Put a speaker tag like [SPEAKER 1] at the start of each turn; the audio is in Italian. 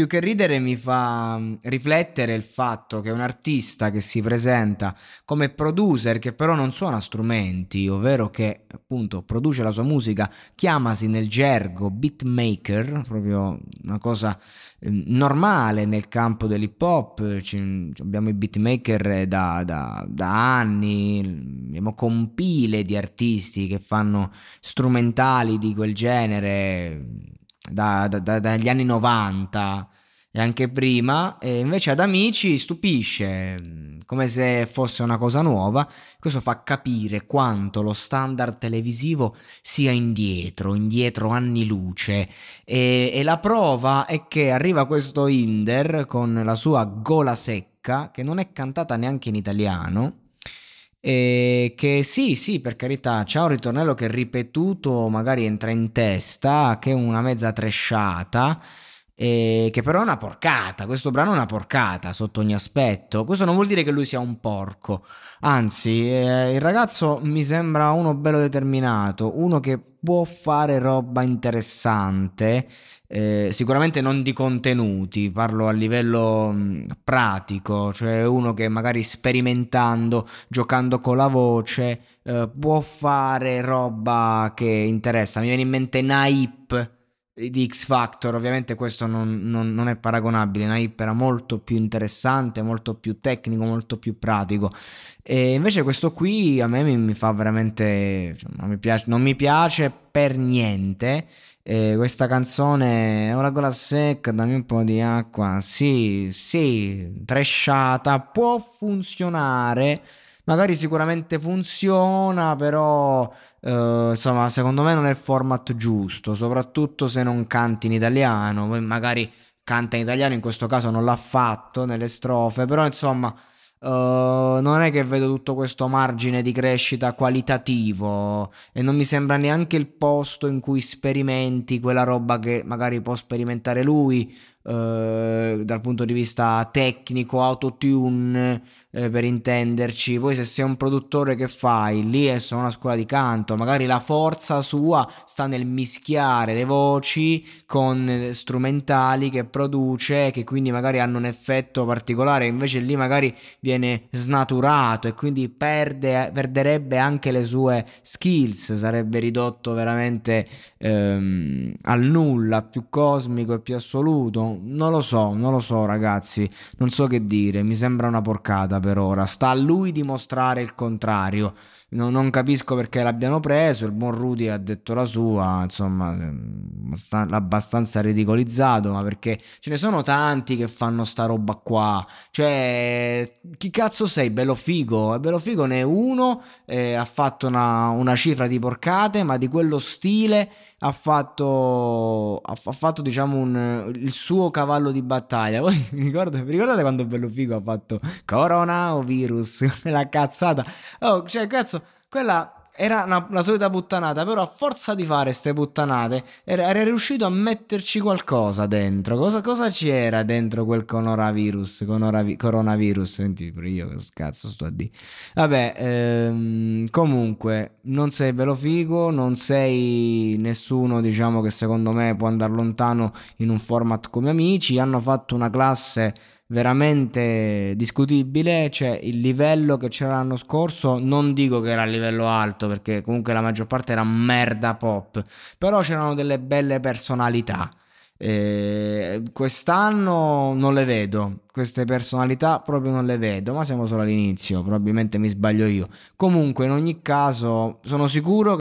[SPEAKER 1] Più che ridere mi fa mm, riflettere il fatto che un artista che si presenta come producer che però non suona strumenti, ovvero che appunto produce la sua musica, chiamasi nel gergo beatmaker, proprio una cosa ehm, normale nel campo dell'hip hop, abbiamo i beatmaker da, da, da anni, abbiamo compile di artisti che fanno strumentali di quel genere da, da, dagli anni 90 e anche prima, e invece ad Amici stupisce, come se fosse una cosa nuova. Questo fa capire quanto lo standard televisivo sia indietro, indietro anni luce. E, e la prova è che arriva questo Inder con la sua gola secca, che non è cantata neanche in italiano e che sì, sì, per carità, c'è un ritornello che ripetuto magari entra in testa, che è una mezza tresciata, e che però è una porcata. Questo brano è una porcata sotto ogni aspetto. Questo non vuol dire che lui sia un porco, anzi, eh, il ragazzo mi sembra uno bello determinato, uno che può fare roba interessante eh, sicuramente non di contenuti, parlo a livello mh, pratico, cioè uno che magari sperimentando, giocando con la voce, eh, può fare roba che interessa. Mi viene in mente Naip di X Factor, ovviamente questo non, non, non, è paragonabile, Naip era molto più interessante, molto più tecnico, molto più pratico e invece questo qui a me mi, mi fa veramente, cioè, non, mi piace, non mi piace per niente eh, questa canzone ho la gola secca, dammi un po' di acqua. Sì, sì, tresciata, può funzionare. Magari sicuramente funziona, però eh, insomma, secondo me non è il format giusto, soprattutto se non canti in italiano. Poi magari canta in italiano, in questo caso non l'ha fatto nelle strofe, però insomma Uh, non è che vedo tutto questo margine di crescita qualitativo e non mi sembra neanche il posto in cui sperimenti quella roba che magari può sperimentare lui uh, dal punto di vista tecnico, autotune eh, per intenderci. Poi se sei un produttore che fai, lì è solo una scuola di canto, magari la forza sua sta nel mischiare le voci con strumentali che produce, che quindi magari hanno un effetto particolare, invece lì magari viene snaturato e quindi perde, perderebbe anche le sue skills, sarebbe ridotto veramente ehm, al nulla, più cosmico e più assoluto. Non lo so, non lo so ragazzi, non so che dire, mi sembra una porcata per ora. Sta a lui dimostrare il contrario. No, non capisco perché l'abbiano preso. Il buon Rudy ha detto la sua, insomma, l'ha abbastanza ridicolizzato. Ma perché ce ne sono tanti che fanno sta roba qua. Cioè, chi cazzo sei? Bello figo. Bello figo ne è uno. Eh, ha fatto una, una, cifra di porcate, ma di quello stile ha fatto, ha, ha fatto diciamo, un, il suo cavallo di battaglia. Voi ricordate, ricordate quando Bello figo ha fatto coronavirus? la cazzata. Oh, cioè, cazzo quella era una, la solita puttanata, però a forza di fare ste puttanate era, era riuscito a metterci qualcosa dentro. Cosa, cosa c'era dentro quel coronavirus? Coronavi, coronavirus, senti io che cazzo sto a dire. Vabbè, ehm, comunque, non sei bello figo, non sei nessuno, diciamo, che secondo me può andare lontano in un format come amici. Hanno fatto una classe veramente discutibile, cioè il livello che c'era l'anno scorso, non dico che era a livello alto perché comunque la maggior parte era merda pop, però c'erano delle belle personalità. Eh, quest'anno non le vedo, queste personalità proprio non le vedo, ma siamo solo all'inizio, probabilmente mi sbaglio io. Comunque, in ogni caso, sono sicuro che